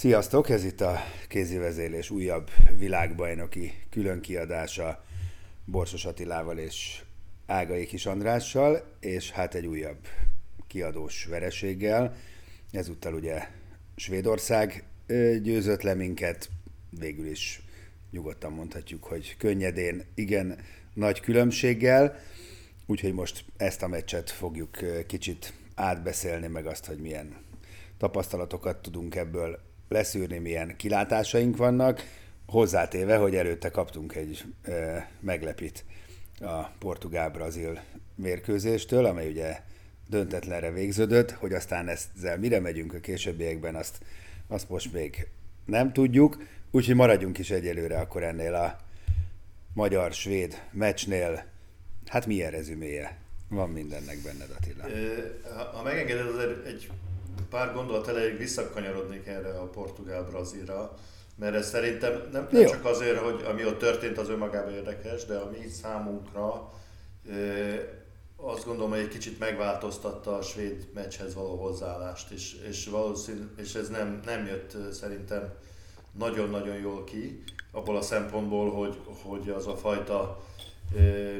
Sziasztok, ez itt a kézivezérlés újabb világbajnoki különkiadása Borsos Attilával és Ágai Kis Andrással, és hát egy újabb kiadós vereséggel. Ezúttal ugye Svédország győzött le minket, végül is nyugodtan mondhatjuk, hogy könnyedén, igen, nagy különbséggel, úgyhogy most ezt a meccset fogjuk kicsit átbeszélni, meg azt, hogy milyen tapasztalatokat tudunk ebből leszűrni, milyen kilátásaink vannak, hozzátéve, hogy előtte kaptunk egy e, meglepit a portugál-brazil mérkőzéstől, amely ugye döntetlenre végződött, hogy aztán ezzel mire megyünk a későbbiekben, azt, azt most még nem tudjuk, úgyhogy maradjunk is egyelőre akkor ennél a magyar-svéd meccsnél. Hát milyen rezüméje van mindennek benned, Attila? Ha megengeded, azért egy pár gondolat elejéig visszakanyarodnék erre a portugál-brazilra, mert ez szerintem nem, nem csak azért, hogy ami ott történt, az önmagában érdekes, de a mi számunkra azt gondolom, hogy egy kicsit megváltoztatta a svéd meccshez való hozzáállást, és, és, valószínű, és ez nem, nem jött szerintem nagyon-nagyon jól ki, abból a szempontból, hogy, hogy az a fajta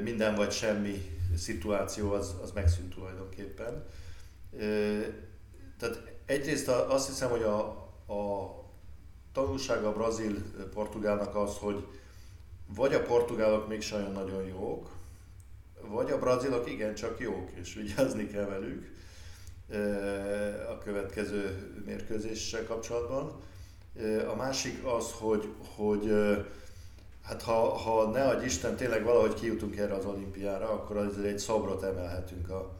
minden vagy semmi szituáció az, az megszűnt tulajdonképpen. Tehát egyrészt azt hiszem, hogy a, a tanulsága a brazil-portugálnak az, hogy vagy a portugálok még olyan nagyon jók, vagy a brazilok igencsak jók, és vigyázni kell velük a következő mérkőzéssel kapcsolatban. A másik az, hogy, hogy hát ha, ha ne adj Isten, tényleg valahogy kijutunk erre az olimpiára, akkor azért egy szobrot emelhetünk a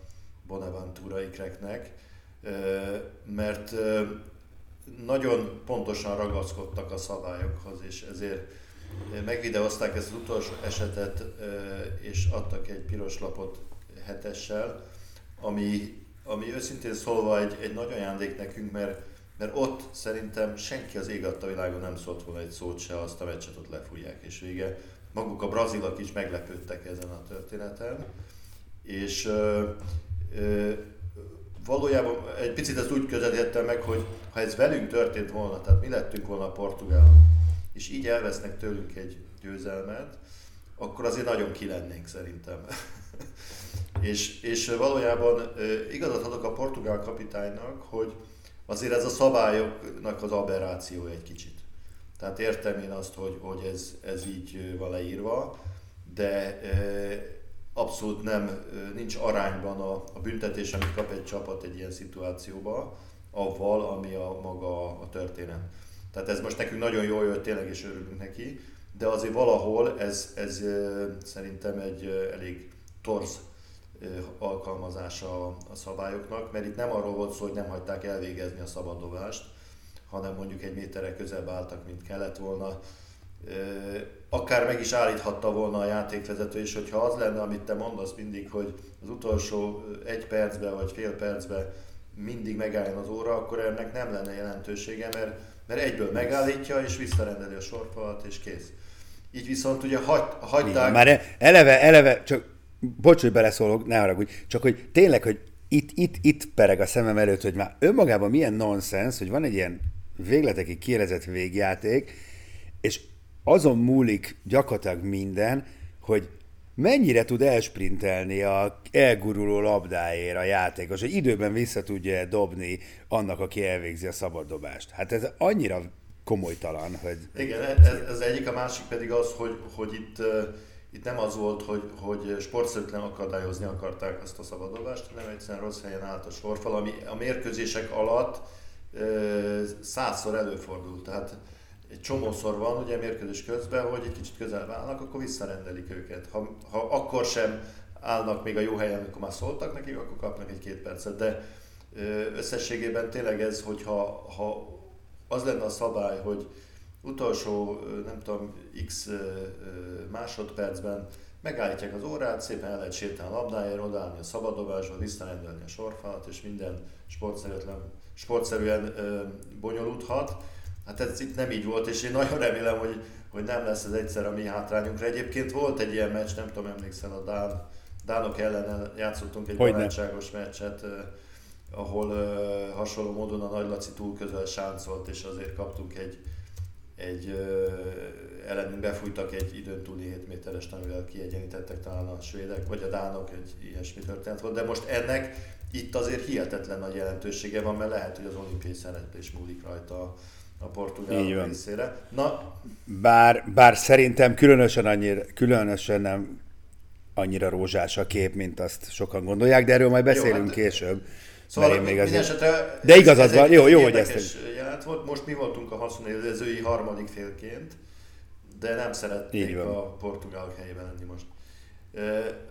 Bonaventura ikreknek, mert nagyon pontosan ragaszkodtak a szabályokhoz, és ezért megvideozták ezt az utolsó esetet, és adtak egy piros lapot hetessel, ami, ami őszintén szólva egy, egy nagy ajándék nekünk, mert, mert ott szerintem senki az ég a világon nem szólt volna egy szót se, azt a meccset ott lefújják, és vége. Maguk a brazilak is meglepődtek ezen a történeten, és ö, ö, valójában egy picit ezt úgy közelítettem meg, hogy ha ez velünk történt volna, tehát mi lettünk volna a portugálok, és így elvesznek tőlünk egy győzelmet, akkor azért nagyon kilennénk szerintem. és, és valójában igazat adok a portugál kapitánynak, hogy azért ez a szabályoknak az aberráció egy kicsit. Tehát értem én azt, hogy, hogy ez, ez így van leírva, de abszolút nem, nincs arányban a, a büntetés, amit kap egy csapat egy ilyen szituációba, avval, ami a maga a történet. Tehát ez most nekünk nagyon jól jött, tényleg is örülünk neki, de azért valahol ez, ez szerintem egy elég torz alkalmazása a szabályoknak, mert itt nem arról volt szó, hogy nem hagyták elvégezni a szabadovást, hanem mondjuk egy méterre közelebb álltak, mint kellett volna, akár meg is állíthatta volna a játékvezető, és hogyha az lenne, amit te mondasz mindig, hogy az utolsó egy percben vagy fél percben mindig megálljon az óra, akkor ennek nem lenne jelentősége, mert, mert egyből megállítja, és visszarendeli a sorfalat, és kész. Így viszont ugye hagy, hagyták... Igen, már eleve, eleve, csak bocs, hogy beleszólok, ne haragudj, csak hogy tényleg, hogy itt, itt, itt pereg a szemem előtt, hogy már önmagában milyen nonsens, hogy van egy ilyen végletekig kielezett végjáték, és azon múlik gyakorlatilag minden, hogy mennyire tud elsprintelni a elguruló labdáért a játékos, hogy időben vissza tudja dobni annak, aki elvégzi a szabaddobást. Hát ez annyira komolytalan. Hogy... Igen, ez, ez egyik, a másik pedig az, hogy, hogy itt, itt nem az volt, hogy, hogy sportszerűtlen akadályozni akarták azt a szabadolást, hanem egyszerűen rossz helyen állt a sorfal, ami a mérkőzések alatt százszor előfordul. Tehát egy csomószor van ugye mérkőzés közben, hogy egy kicsit közel válnak, akkor visszarendelik őket. Ha, ha akkor sem állnak még a jó helyen, amikor már szóltak nekik, akkor kapnak egy-két percet. De összességében tényleg ez, hogyha ha az lenne a szabály, hogy utolsó, nem tudom, x másodpercben megállítják az órát, szépen el lehet sétálni a labdájára, odaállni a szabadobásba, visszarendelni a sorfalat, és minden sportszerűen bonyolódhat. Hát ez itt nem így volt, és én nagyon remélem, hogy, hogy nem lesz ez egyszer a mi hátrányunkra. Egyébként volt egy ilyen meccs, nem tudom, emlékszel, a Dán, Dánok ellen játszottunk egy barátságos meccset, ahol uh, hasonló módon a Nagy Laci túl közel sáncolt, és azért kaptunk egy, egy uh, ellenünk befújtak egy időn túli 7 méteres, amivel kiegyenítettek talán a svédek, vagy a dánok, egy ilyesmi történet volt. De most ennek itt azért hihetetlen nagy jelentősége van, mert lehet, hogy az olimpiai szereplés múlik rajta a portugál részére. Na, bár, bár szerintem különösen, annyira, különösen nem annyira rózsás a kép, mint azt sokan gondolják, de erről majd beszélünk jó, hát, később. Szóval én még azért... esetre de igazad van, jó, jó, hogy ezt... jelent volt. Most mi voltunk a haszonélvezői harmadik félként, de nem szeretnék a portugálok helyében lenni most.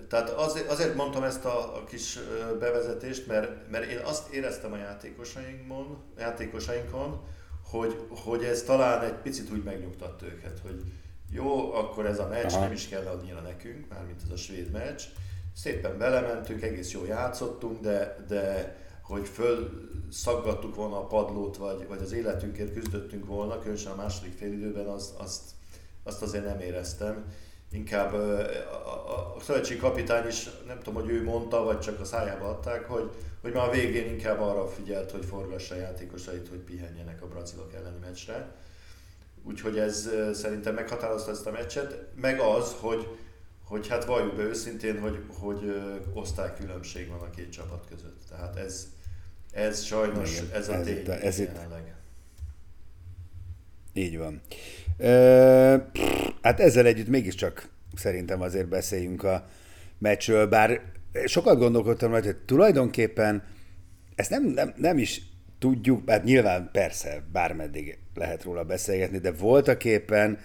Tehát azért, azért mondtam ezt a, a kis bevezetést, mert, mert én azt éreztem a játékosainkon, játékosainkon hogy, hogy ez talán egy picit úgy megnyugtatta őket, hogy jó, akkor ez a meccs Aha. nem is kell annyira nekünk, mármint ez a svéd meccs. Szépen belementünk, egész jól játszottunk, de, de hogy föl szaggattuk volna a padlót, vagy, vagy az életünkért küzdöttünk volna, különösen a második félidőben, az, azt, azt azért nem éreztem. Inkább a, a, a szövetségi kapitány is, nem tudom, hogy ő mondta, vagy csak a szájába adták, hogy, hogy már a végén inkább arra figyelt, hogy forgassa a játékosait, hogy pihenjenek a brazilok elleni meccsre. Úgyhogy ez szerintem meghatározta ezt a meccset, meg az, hogy, hogy hát valljuk be őszintén, hogy, hogy osztálykülönbség van a két csapat között. Tehát ez, ez sajnos, Igen, ez a tény ez jelenleg. Így van. E, hát ezzel együtt mégiscsak szerintem azért beszéljünk a meccsről, bár sokat gondolkodtam hogy tulajdonképpen ezt nem, nem, nem is tudjuk, hát nyilván persze bármeddig lehet róla beszélgetni, de voltak éppen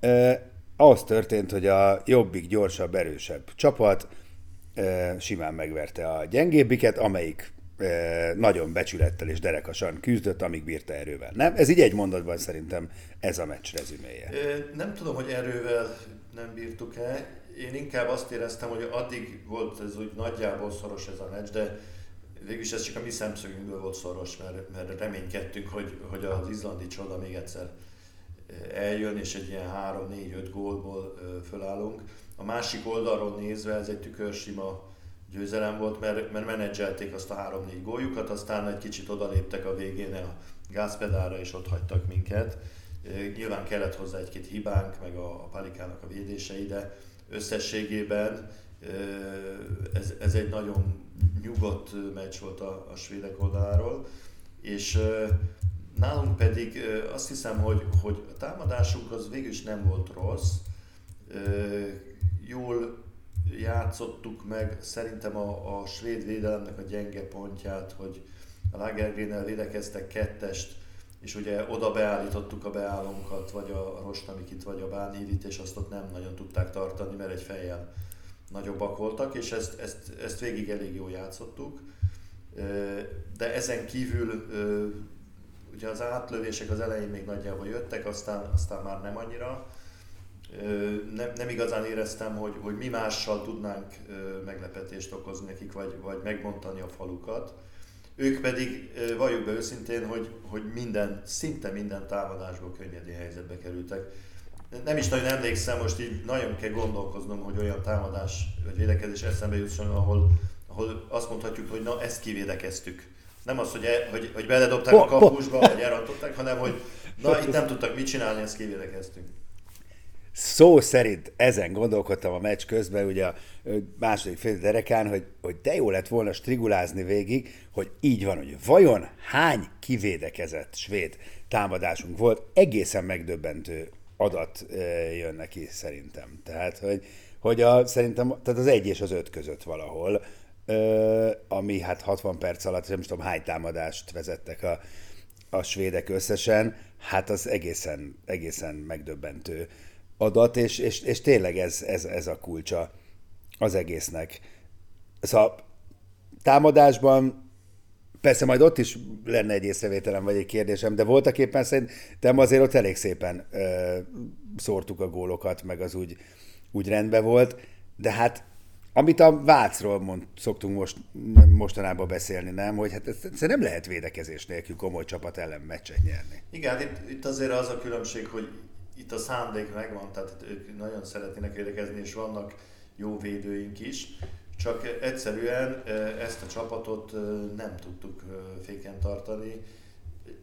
e, az történt, hogy a jobbik, gyorsabb, erősebb csapat e, simán megverte a gyengébbiket, amelyik nagyon becsülettel és derekasan küzdött, amíg bírta erővel. Nem? Ez így egy mondatban szerintem ez a meccs rezüméje. Nem tudom, hogy erővel nem bírtuk-e. Én inkább azt éreztem, hogy addig volt ez úgy nagyjából szoros ez a meccs, de végülis ez csak a mi szemszögünkből volt szoros, mert, mert reménykedtünk, hogy, hogy az izlandi csoda még egyszer eljön, és egy ilyen 3-4-5 gólból fölállunk. A másik oldalról nézve ez egy tükörsima győzelem volt, mert, mert menedzselték azt a három-négy góljukat, aztán egy kicsit odaléptek a végén a gázpedálra, és ott hagytak minket. Nyilván kellett hozzá egy-két hibánk, meg a, a palikának a védései, de összességében ez, ez egy nagyon nyugodt meccs volt a, a svédek oldaláról, és nálunk pedig azt hiszem, hogy, hogy a támadásunk az végül is nem volt rossz, jól játszottuk meg szerintem a, a svéd védelemnek a gyenge pontját, hogy a Lagergrénnel védekeztek kettest, és ugye oda beállítottuk a beállónkat, vagy a Rostamikit, vagy a Bánhídit, és azt ott nem nagyon tudták tartani, mert egy fejjel nagyobbak voltak, és ezt, ezt, ezt végig elég jól játszottuk. De ezen kívül ugye az átlövések az elején még nagyjából jöttek, aztán, aztán már nem annyira nem, nem igazán éreztem, hogy, hogy mi mással tudnánk meglepetést okozni nekik, vagy, vagy megbontani a falukat. Ők pedig, valljuk be őszintén, hogy, hogy minden, szinte minden támadásból könnyedén helyzetbe kerültek. Nem is nagyon emlékszem, most így nagyon kell gondolkoznom, hogy olyan támadás vagy védekezés eszembe jusson, ahol, ahol azt mondhatjuk, hogy na ezt kivédekeztük. Nem az, hogy, e, hogy, hogy beledobták a kapusba, vagy elrantották, hanem hogy na itt nem tudtak mit csinálni, ezt kivédekeztünk szó szerint ezen gondolkodtam a meccs közben, ugye a második fél derekán, hogy, hogy de jó lett volna strigulázni végig, hogy így van, hogy vajon hány kivédekezett svéd támadásunk volt, egészen megdöbbentő adat jön neki szerintem. Tehát, hogy, hogy a, szerintem tehát az egy és az öt között valahol, ami hát 60 perc alatt, nem tudom hány támadást vezettek a, a svédek összesen, hát az egészen, egészen megdöbbentő adat, és, és, és tényleg ez, ez, ez a kulcsa az egésznek. Szóval támadásban Persze majd ott is lenne egy észrevételem vagy egy kérdésem, de voltak éppen szerintem azért ott elég szépen ö, szórtuk a gólokat, meg az úgy, úgy rendben volt, de hát amit a Vácról mond, szoktunk most, mostanában beszélni, nem? Hogy hát ez, nem lehet védekezés nélkül komoly csapat ellen meccset nyerni. Igen, hát itt, itt azért az a különbség, hogy itt a szándék megvan, tehát ők nagyon szeretnének védekezni, és vannak jó védőink is, csak egyszerűen ezt a csapatot nem tudtuk féken tartani,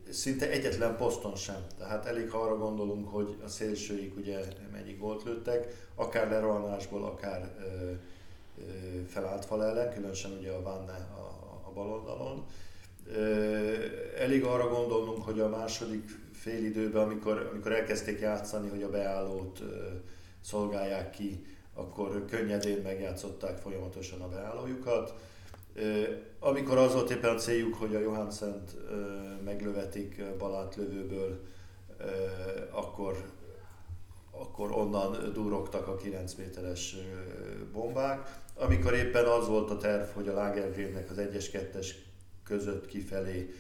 szinte egyetlen poszton sem. Tehát elég, ha arra gondolunk, hogy a szélsőik ugye mennyi gólt lőttek, akár lerohanásból, akár felállt fal ellen, különösen ugye a Vanne a, a bal. Elég arra gondolnunk, hogy a második fél időben, amikor, amikor elkezdték játszani, hogy a beállót szolgálják ki, akkor könnyedén megjátszották folyamatosan a beállójukat. Amikor az volt éppen a céljuk, hogy a Johansen-t meglövetik balátlövőből, akkor, akkor onnan durogtak a 9 méteres bombák. Amikor éppen az volt a terv, hogy a Lagergrennek az 1-es, 2-es között kifelé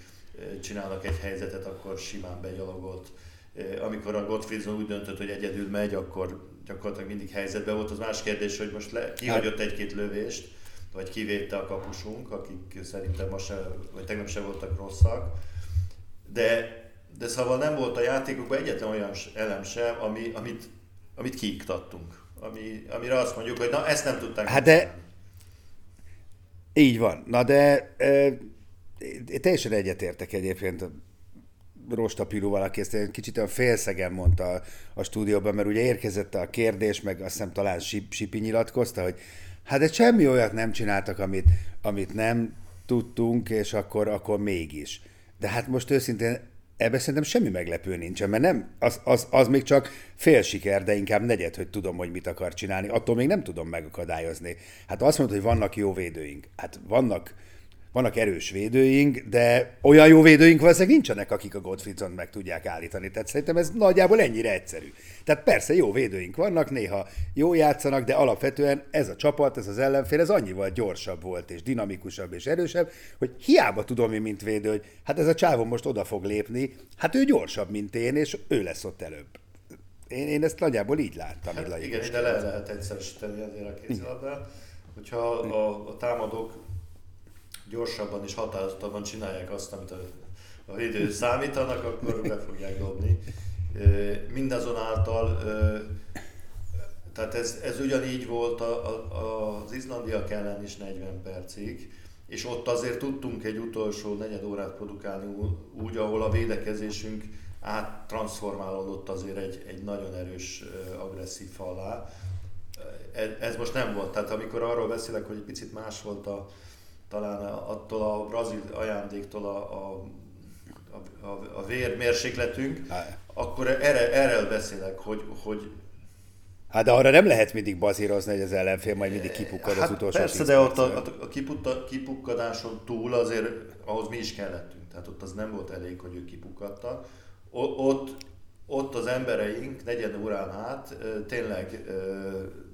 csinálnak egy helyzetet, akkor simán begyalogolt. Amikor a Gottfriedson úgy döntött, hogy egyedül megy, akkor gyakorlatilag mindig helyzetben volt. Az más kérdés, hogy most le, kihagyott hát- egy-két lövést, vagy kivédte a kapusunk, akik szerintem ma se, vagy tegnap se voltak rosszak. De, de szóval nem volt a játékokban egyetlen olyan elem sem, ami, amit, amit kiiktattunk. Ami, amire azt mondjuk, hogy na ezt nem tudták. Hát de, így van. Na de e, teljesen egyetértek egyébként Rosta Pirúval, aki ezt egy kicsit olyan félszegen mondta a, stúdióban, mert ugye érkezett a kérdés, meg azt hiszem talán Sipi nyilatkozta, hogy hát de semmi olyat nem csináltak, amit, amit nem tudtunk, és akkor, akkor mégis. De hát most őszintén ebben szerintem semmi meglepő nincsen, mert nem, az, az, az még csak fél siker, de inkább negyed, hogy tudom, hogy mit akar csinálni. Attól még nem tudom megakadályozni. Hát azt mondod, hogy vannak jó védőink. Hát vannak vannak erős védőink, de olyan jó védőink valószínűleg nincsenek, akik a Godfriedzon meg tudják állítani. Tehát szerintem ez nagyjából ennyire egyszerű. Tehát persze jó védőink vannak, néha jó játszanak, de alapvetően ez a csapat, ez az ellenfél, ez annyival gyorsabb volt, és dinamikusabb, és erősebb, hogy hiába tudom én, mint védő, hogy hát ez a csávó most oda fog lépni, hát ő gyorsabb, mint én, és ő lesz ott előbb. Én, én ezt nagyjából így láttam. Hát igen, de le lehet egyszerűsíteni azért a kézilabdát. Hogyha a, a támadók gyorsabban és határozottabban csinálják azt, amit a, a védő számítanak, akkor be fogják dobni. Mindazonáltal, tehát ez, ez ugyanígy volt a, a, az izlandiak ellen is 40 percig, és ott azért tudtunk egy utolsó negyed órát produkálni úgy, ahol a védekezésünk áttransformálódott azért egy, egy nagyon erős, agresszív fallá. Ez most nem volt, tehát amikor arról beszélek, hogy egy picit más volt a, talán attól a brazil ajándéktól a, a, a, a vérmérsékletünk, akkor erre, erről beszélek, hogy, hogy Hát de arra nem lehet mindig bazírozni, hogy az ellenfél majd mindig kipukkad hát az utolsó Persze, de ott a, a kipukkadáson túl azért ahhoz mi is kellettünk. Tehát ott az nem volt elég, hogy ők kipukkadtak. Ott, ott az embereink negyed órán át tényleg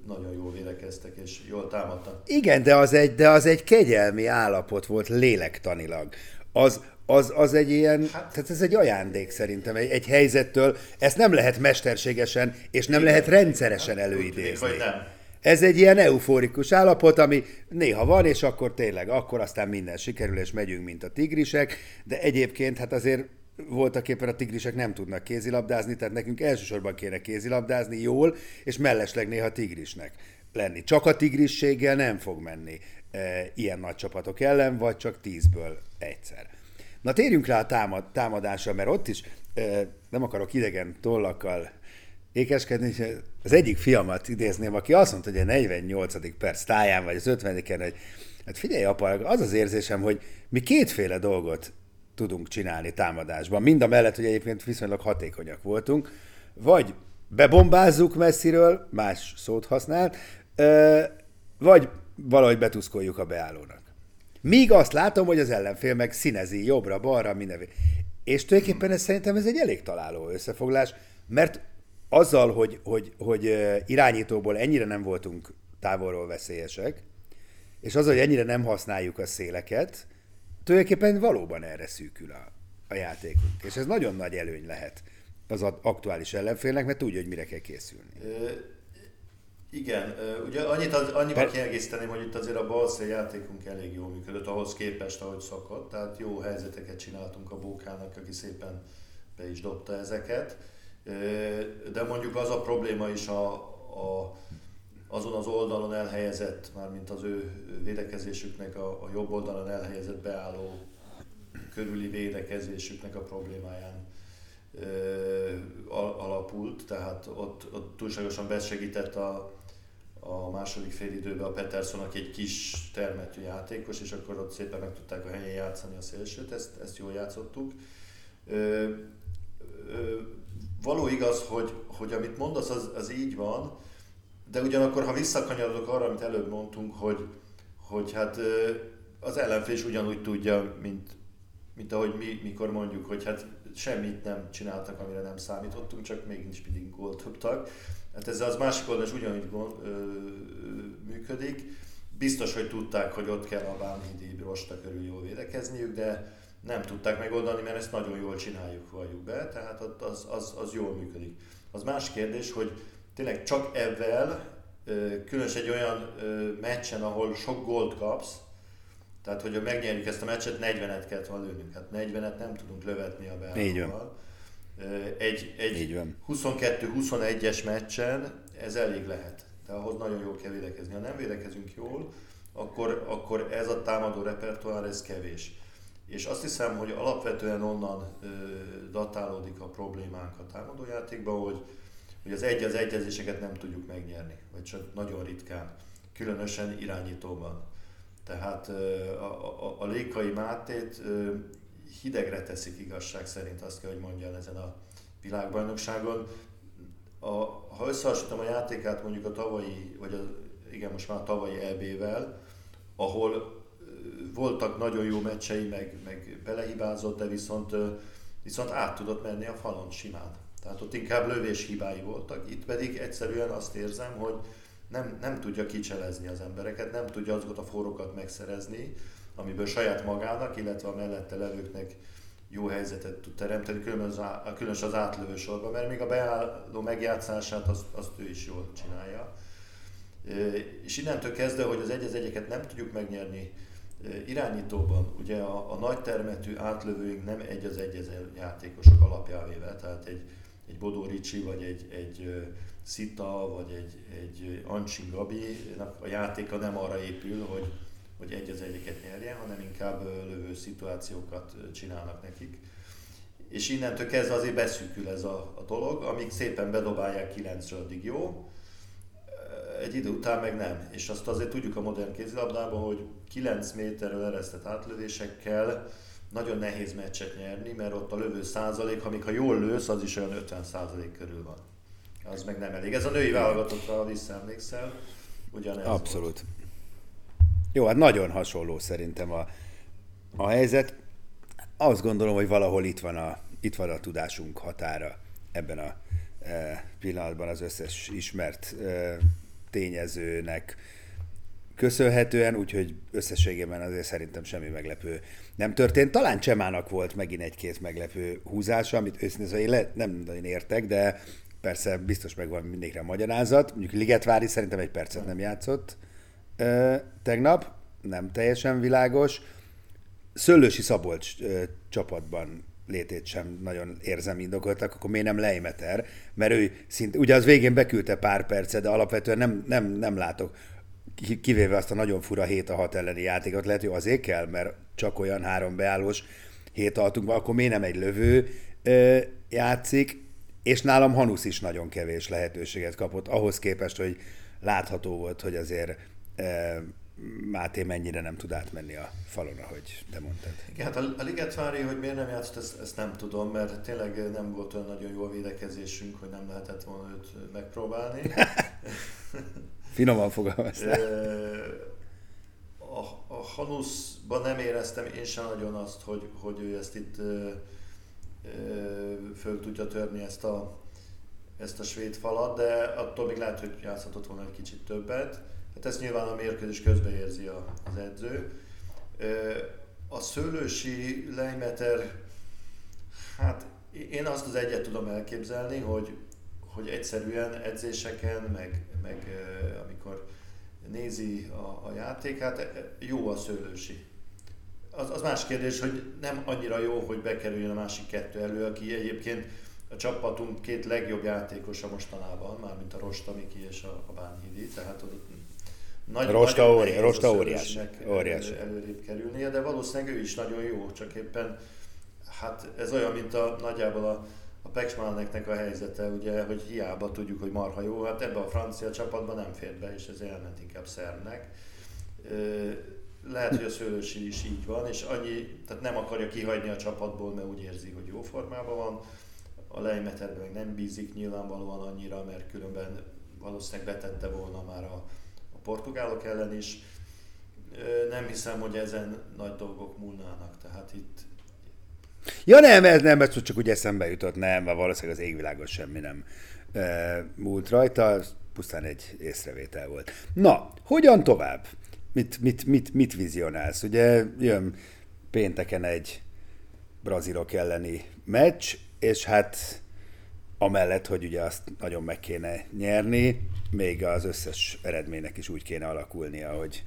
nagyon jól védekeztek és jól támadtak. Igen, de az egy, de az egy kegyelmi állapot volt lélektanilag. Az, az, az egy ilyen, hát, tehát ez egy ajándék szerintem egy, egy helyzettől, ezt nem lehet mesterségesen, és nem igen, lehet rendszeresen hát, előidézni. Nem. Ez egy ilyen euforikus állapot, ami néha van, és akkor tényleg, akkor aztán minden sikerül, és megyünk, mint a tigrisek, de egyébként hát azért voltak éppen a tigrisek nem tudnak kézilabdázni, tehát nekünk elsősorban kéne kézilabdázni jól, és mellesleg néha tigrisnek lenni. Csak a tigrisséggel nem fog menni e, ilyen nagy csapatok ellen, vagy csak tízből egyszer. Na térjünk rá a támad, támadásra, mert ott is e, nem akarok idegen tollakkal ékeskedni, az egyik fiamat idézném, aki azt mondta, hogy a 48. perc táján, vagy az 50-en, hogy hát figyelj apa, az az érzésem, hogy mi kétféle dolgot tudunk csinálni támadásban. Mind a mellett, hogy egyébként viszonylag hatékonyak voltunk, vagy bebombázzuk messziről, más szót használ, vagy valahogy betuszkoljuk a beállónak. Míg azt látom, hogy az ellenfél meg színezi jobbra-balra, mindenvé. És tulajdonképpen ez szerintem ez egy elég találó összefoglás, mert azzal, hogy, hogy, hogy irányítóból ennyire nem voltunk távolról veszélyesek, és azzal, hogy ennyire nem használjuk a széleket, tulajdonképpen valóban erre szűkül a, a játékunk. És ez nagyon nagy előny lehet az aktuális ellenfélnek, mert tudja, hogy mire kell készülni. Igen, ugye annyit az, annyiban kiegészíteném, hogy itt azért a balszél játékunk elég jól működött ahhoz képest, ahogy szokott, tehát jó helyzeteket csináltunk a Bókának, aki szépen be is dobta ezeket. De mondjuk az a probléma is a, a azon az oldalon elhelyezett, mármint az ő védekezésüknek, a, a jobb oldalon elhelyezett beálló körüli védekezésüknek a problémáján ö, alapult, tehát ott, ott túlságosan besegített a, a második fél időben a Peterson, aki egy kis termetű játékos, és akkor ott szépen meg tudták a helyén játszani a szélsőt, ezt, ezt jól játszottuk. Ö, ö, való igaz, hogy, hogy amit mondasz, az, az így van, de ugyanakkor, ha visszakanyarodok arra, amit előbb mondtunk, hogy, hogy hát az ellenfél is ugyanúgy tudja, mint, mint ahogy mi, mikor mondjuk, hogy hát semmit nem csináltak, amire nem számítottunk, csak mégis mindig gólt dobtak. Hát ez az másik oldal is ugyanúgy gól, ö, működik. Biztos, hogy tudták, hogy ott kell a Bánhidi rosta körül jól védekezniük, de nem tudták megoldani, mert ezt nagyon jól csináljuk, valljuk be, tehát az, az, az jól működik. Az más kérdés, hogy tényleg csak ebben, különös egy olyan meccsen, ahol sok gólt kapsz, tehát, hogy megnyerjük ezt a meccset, 40-et kellett volna lőnünk. Hát 40-et nem tudunk lövetni a beállóval. Egy, egy 22-21-es meccsen ez elég lehet. De ahhoz nagyon jól kell védekezni. Ha nem védekezünk jól, akkor, akkor ez a támadó repertoár, ez kevés. És azt hiszem, hogy alapvetően onnan ö, datálódik a problémánk a támadójátékban, hogy hogy az egy az egyezéseket nem tudjuk megnyerni, vagy csak nagyon ritkán, különösen irányítóban. Tehát a, a, a Lékai Mátét hidegre teszik igazság szerint, azt kell, hogy mondjam ezen a világbajnokságon. A, ha összehasonlítom a játékát mondjuk a tavalyi, vagy a, igen, most már a tavalyi EB-vel, ahol voltak nagyon jó meccsei, meg, meg belehibázott, de viszont, viszont át tudott menni a falon simán. Tehát ott inkább lövés hibái voltak, itt pedig egyszerűen azt érzem, hogy nem, nem tudja kicselezni az embereket, nem tudja azokat a fórokat megszerezni, amiből saját magának, illetve a mellette levőknek jó helyzetet tud teremteni, különösen az átlövő sorban, mert még a beálló megjátszását azt, azt ő is jól csinálja. És innentől kezdve, hogy az egy egyeket nem tudjuk megnyerni irányítóban, ugye a, a nagy termetű átlövőink nem egy az egy játékosok alapjávével, tehát egy egy Bodó Ricsi, vagy egy, egy Szita, vagy egy, egy Ancsin Gabi, a játéka nem arra épül, hogy, hogy egy az egyeket nyerjen, hanem inkább lövő szituációkat csinálnak nekik. És innentől kezdve azért beszűkül ez a, a dolog, amíg szépen bedobálják 9 addig jó, egy idő után meg nem. És azt azért tudjuk a modern kézilabdában, hogy 9 méterről eresztett átlövésekkel nagyon nehéz meccset nyerni, mert ott a lövő százalék, amíg ha jól lősz, az is olyan 50 százalék körül van. Az meg nem elég. Ez a női válogatottra, ha visszaemlékszel, ugyanez Abszolút. Volt. Jó, hát nagyon hasonló szerintem a, a helyzet. Azt gondolom, hogy valahol itt van a, itt van a tudásunk határa ebben a e, pillanatban az összes ismert e, tényezőnek köszönhetően, úgyhogy összességében azért szerintem semmi meglepő nem történt. Talán Csemának volt megint egy-két meglepő húzása, amit őszintén én le, nem nagyon értek, de persze biztos megvan mindegyikre a magyarázat. Mondjuk Ligetvári szerintem egy percet nem játszott ö, tegnap, nem teljesen világos. Szöllősi Szabolcs ö, csapatban létét sem nagyon érzem indokoltak, akkor miért nem Leimeter? Mert ő szint, ugye az végén beküldte pár percet, de alapvetően nem, nem, nem látok kivéve azt a nagyon fura 7 a 6 elleni játékot, lehet, hogy azért kell, mert csak olyan három beállós hét altunk van, akkor miért nem egy lövő ö, játszik, és nálam Hanusz is nagyon kevés lehetőséget kapott, ahhoz képest, hogy látható volt, hogy azért e, Máté mennyire nem tud átmenni a falon, ahogy te mondtad. Igen, hát a, a Ligetvári, hogy miért nem játszott, ezt, ezt nem tudom, mert tényleg nem volt olyan nagyon jó a védekezésünk, hogy nem lehetett volna őt megpróbálni. Finoman fogalmaztál. A, a Hanuszban nem éreztem én sem nagyon azt, hogy, hogy ő ezt itt föl tudja törni ezt a, ezt a svéd falat, de attól még lehet, hogy játszhatott volna egy kicsit többet. Hát ezt nyilván a mérkőzés közben érzi az edző. A szőlősi Leimeter, hát én azt az egyet tudom elképzelni, hogy, hogy egyszerűen edzéseken, meg, meg amikor nézi a, a játékát, jó a szőlősi. Az, az más kérdés, hogy nem annyira jó, hogy bekerüljön a másik kettő elő, aki egyébként a csapatunk két legjobb játékosa mostanában, mármint a Rosta Miki és a, a Bánhidi, tehát ott nagy, Rosta, óri, Rosta óriás, óriás. előrébb kerülnie, de valószínűleg ő is nagyon jó, csak éppen hát ez olyan, mint a nagyjából a, a Peksmálneknek a helyzete, ugye, hogy hiába tudjuk, hogy marha jó, hát ebbe a francia csapatban nem fér be, és ez elment inkább Szernek. Lehet, hogy a Szőlősi is így van, és annyi, tehát nem akarja kihagyni a csapatból, mert úgy érzi, hogy jó formában van. A Leimeterben meg nem bízik nyilvánvalóan annyira, mert különben valószínűleg betette volna már a, a portugálok ellen is. Nem hiszem, hogy ezen nagy dolgok múlnának, tehát itt, Ja nem, ez nem, ez csak úgy eszembe jutott, nem, mert valószínűleg az égvilágon semmi nem e, múlt rajta, pusztán egy észrevétel volt. Na, hogyan tovább? Mit, mit, mit, mit vizionálsz? Ugye jön pénteken egy brazilok elleni meccs, és hát amellett, hogy ugye azt nagyon meg kéne nyerni, még az összes eredménynek is úgy kéne alakulnia, ahogy,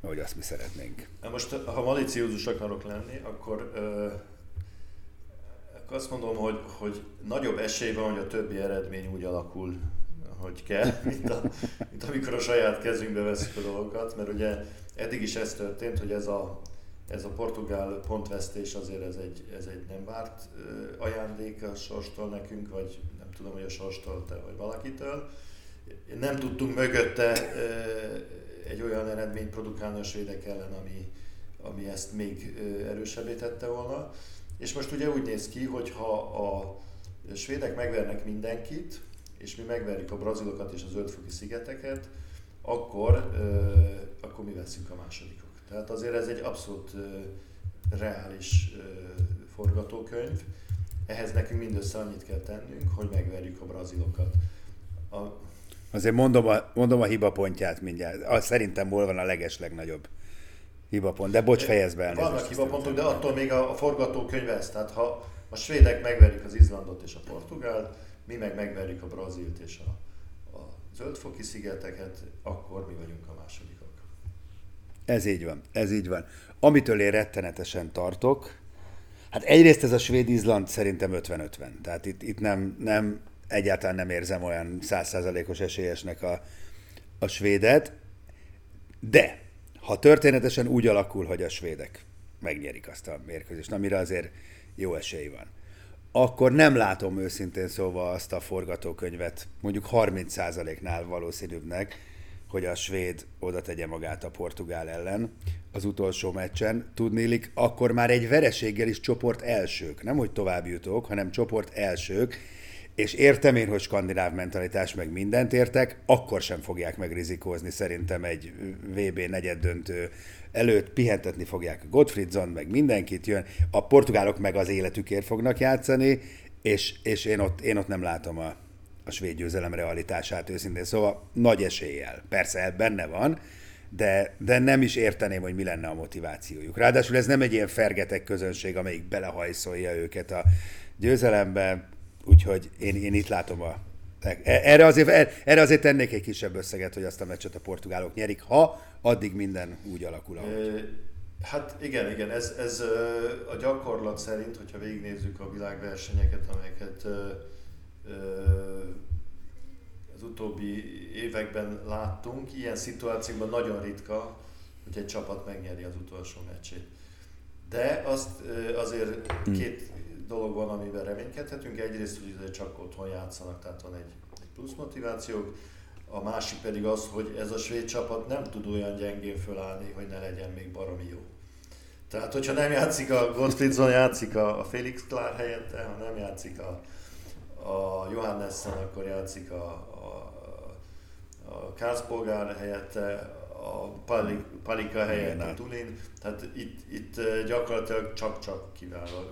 ahogy azt mi szeretnénk. Most, ha maliciózus akarok lenni, akkor ö, azt mondom, hogy, hogy nagyobb esély van, hogy a többi eredmény úgy alakul, hogy kell, mint, a, mint amikor a saját kezünkbe veszük a dolgokat, mert ugye eddig is ez történt, hogy ez a, ez a portugál pontvesztés azért ez egy, ez egy nem várt ajándék a sorstól nekünk, vagy nem tudom, hogy a sorstól te, vagy valakitől. Nem tudtunk mögötte egy olyan eredményt produkálni a svédek ellen, ami, ami ezt még erősebbé tette volna. És most ugye úgy néz ki, hogy ha a svédek megvernek mindenkit, és mi megverjük a brazilokat és az ötfoki szigeteket, akkor, akkor mi veszünk a másodikok. Tehát azért ez egy abszolút reális forgatókönyv. Ehhez nekünk mindössze annyit kell tennünk, hogy megverjük a brazilokat. A... Azért mondom a, mondom a hibapontját mindjárt. Szerintem hol van a leges legnagyobb hibapont, de bocs, fejezd be Vannak hibapontok, de attól még a, a forgatókönyv ez. Tehát ha a svédek megverik az Izlandot és a Portugált, mi meg megverjük a Brazilt és a, a zöldfoki szigeteket, akkor mi vagyunk a másodikok. Ez így van, ez így van. Amitől én rettenetesen tartok, hát egyrészt ez a svéd-izland szerintem 50-50. Tehát itt, itt nem, nem, egyáltalán nem érzem olyan százszázalékos esélyesnek a, a svédet, de ha történetesen úgy alakul, hogy a svédek megnyerik azt a mérkőzést, amire azért jó esély van, akkor nem látom őszintén szóval azt a forgatókönyvet, mondjuk 30%-nál valószínűbbnek, hogy a svéd oda tegye magát a portugál ellen az utolsó meccsen. Tudnélik, akkor már egy vereséggel is csoport elsők, nem hogy tovább jutók, hanem csoport elsők, és értem én, hogy skandináv mentalitás meg mindent értek, akkor sem fogják megrizikózni szerintem egy VB negyeddöntő előtt pihentetni fogják Gottfriedzon, meg mindenkit jön, a portugálok meg az életükért fognak játszani, és, és én, ott, én ott nem látom a, a svéd győzelem realitását őszintén, szóval nagy eséllyel. Persze benne van, de, de nem is érteném, hogy mi lenne a motivációjuk. Ráadásul ez nem egy ilyen fergetek közönség, amelyik belehajszolja őket a győzelembe, Úgyhogy én, én itt látom a... Erre azért, erre azért tennék egy kisebb összeget, hogy azt a meccset a portugálok nyerik, ha addig minden úgy alakul, ahogy. Hát igen, igen, ez, ez a gyakorlat szerint, hogyha végignézzük a világversenyeket, amelyeket az utóbbi években láttunk, ilyen szituációkban nagyon ritka, hogy egy csapat megnyeri az utolsó meccsét. De azt azért hmm. két dolog van, amiben reménykedhetünk. Egyrészt, hogy csak otthon játszanak, tehát van egy, egy plusz motivációk. A másik pedig az, hogy ez a svéd csapat nem tud olyan gyengén fölállni, hogy ne legyen még baromi jó. Tehát, hogyha nem játszik a Gottfriedson, játszik a, a Felix Klár helyette, ha nem játszik a, a Johannessen, akkor játszik a, a, a Kárszpolgár helyette, a Palik, Palika helyett a Tulin. Tehát itt, itt gyakorlatilag csak-csak kiváló.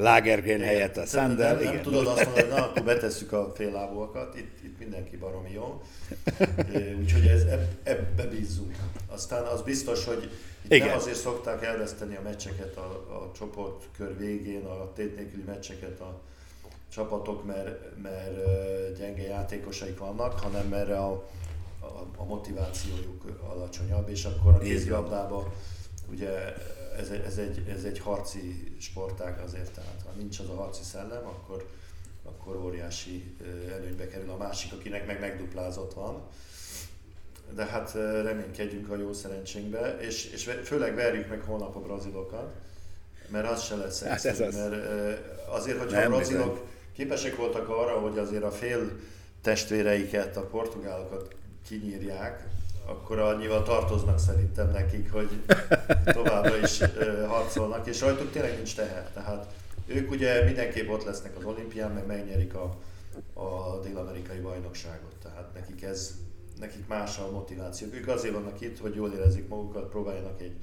Lagergren helyett a Sander. Nem, nem igen. tudod azt mondani, na, akkor betesszük a féllábúakat, itt, itt mindenki baromi jó. Úgyhogy ez, ebbe bízzunk. Aztán az biztos, hogy itt Igen. nem azért szokták elveszteni a meccseket a, a csoportkör végén, a tét nélküli meccseket a csapatok, mert, mert gyenge játékosaik vannak, hanem mert a, a, a motivációjuk alacsonyabb, és akkor a kézilabdában ugye ez, ez, egy, ez egy harci sportág azért, tehát ha nincs az a harci szellem, akkor, akkor óriási előnybe kerül a másik, akinek meg megduplázott van de hát reménykedjünk a jó szerencsénkbe, és, és főleg verjük meg holnap a brazilokat, mert az se lesz hát ez az. mert azért, hogyha Nem a brazilok bizony. képesek voltak arra, hogy azért a fél testvéreiket, a portugálokat kinyírják, akkor annyival tartoznak szerintem nekik, hogy továbbra is harcolnak, és rajtuk tényleg nincs teher. Tehát ők ugye mindenképp ott lesznek az olimpián, meg megnyerik a, a dél-amerikai bajnokságot. Tehát nekik ez nekik más a motiváció. Ők azért vannak itt, hogy jól érezik magukat, próbáljanak egy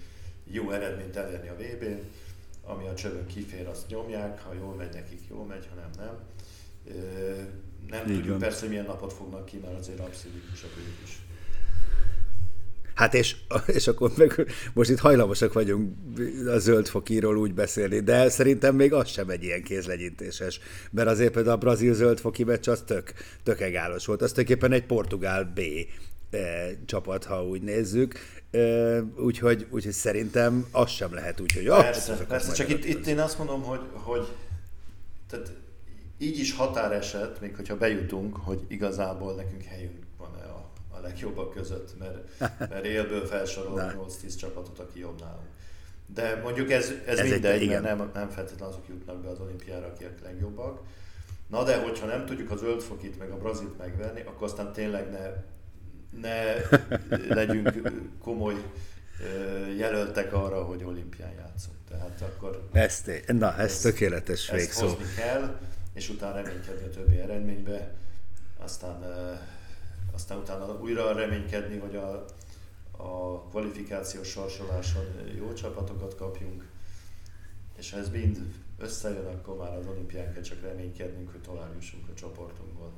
jó eredményt elérni a VB-n, ami a csövön kifér, azt nyomják, ha jól megy nekik, jól megy, ha nem, nem. Nem Így tudjuk van. persze, hogy milyen napot fognak ki, mert azért abszolút is. Hát és, és akkor meg most itt hajlamosak vagyunk a zöldfokiról úgy beszélni, de szerintem még az sem egy ilyen kézlegyintéses, mert azért például a brazil zöldfoki meccs az tök, tök egálos volt, az tulajdonképpen egy portugál B e, csapat, ha úgy nézzük, e, úgyhogy, úgyhogy szerintem az sem lehet úgy, hogy... Persze, ah, persze csak itt, itt én azt mondom, hogy, hogy tehát így is határeset, még hogyha bejutunk, hogy igazából nekünk helyünk a legjobbak között, mert, mert élből felsorol 8-10 csapatot, aki jobb nálunk. De mondjuk ez, ez, ez mindegy, egy, mert nem, nem feltétlenül azok jutnak be az olimpiára, akik legjobbak. Na de hogyha nem tudjuk az zöldfokit meg a brazilt megverni, akkor aztán tényleg ne, ne legyünk komoly jelöltek arra, hogy olimpián játszunk. Tehát akkor... Ezt, na, ez, ez tökéletes végszó. Ezt hozni kell, és utána reménykedni a többi eredménybe. Aztán aztán utána újra reménykedni, hogy a, a kvalifikációs sorsoláson jó csapatokat kapjunk, és ha ez mind összejön, akkor már az olimpián kell csak reménykednünk, hogy tovább jussunk a csoportunkból.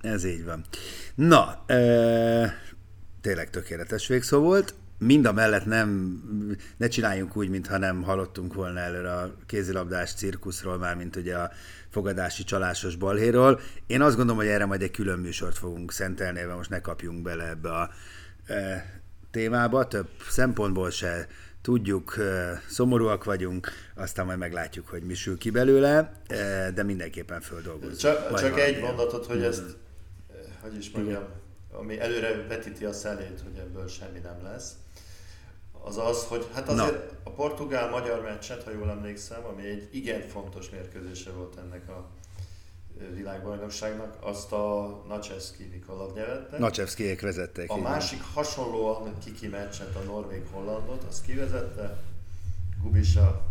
Ez így van. Na, e, tényleg tökéletes végszó volt mind a mellett nem, ne csináljunk úgy, mintha nem hallottunk volna előre a kézilabdás cirkuszról, már mint ugye a fogadási csalásos balhéról. Én azt gondolom, hogy erre majd egy külön műsort fogunk szentelni, mert most ne kapjunk bele ebbe a e, témába, több szempontból se tudjuk, e, szomorúak vagyunk, aztán majd meglátjuk, hogy mi sül ki belőle, e, de mindenképpen földolgozunk. Csak, csak egy mondatot, hogy ezt, hogy is mondjam, ami előre vetíti a szelét, hogy ebből semmi nem lesz az az, hogy hát azért Na. a portugál-magyar meccset, ha jól emlékszem, ami egy igen fontos mérkőzése volt ennek a világbajnokságnak, azt a Nacsevski Nikolov nyerette. Nacsevskiék vezették. A másik hasonlóan kiki meccset, a Norvég-Hollandot, azt kivezette Gubisa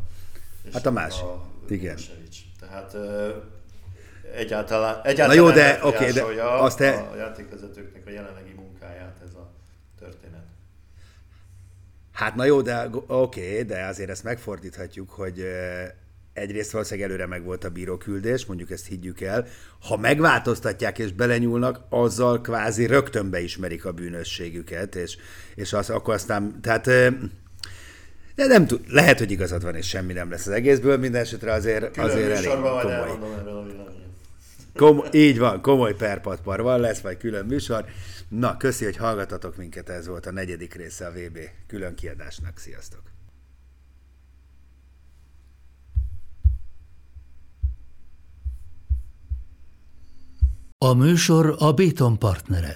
és hát a másik. A igen. Tehát egyáltalán, egyáltalán Na jó, de, okay, de azt te... a játékvezetőknek a jelenlegi munkáját ez a történet. Hát na jó, de oké, okay, de azért ezt megfordíthatjuk, hogy egyrészt valószínűleg előre meg volt a bíróküldés, mondjuk ezt higgyük el. Ha megváltoztatják és belenyúlnak, azzal kvázi rögtön beismerik a bűnösségüket, és, és az, akkor aztán, tehát de nem tud, lehet, hogy igazad van, és semmi nem lesz az egészből, minden esetre azért, Külön azért elég komoly. Komoly, így van, komoly perpatpar van, lesz majd külön műsor. Na, köszi, hogy hallgatatok minket, ez volt a negyedik része a VB külön kiadásnak. Sziasztok! A műsor a Béton partnere.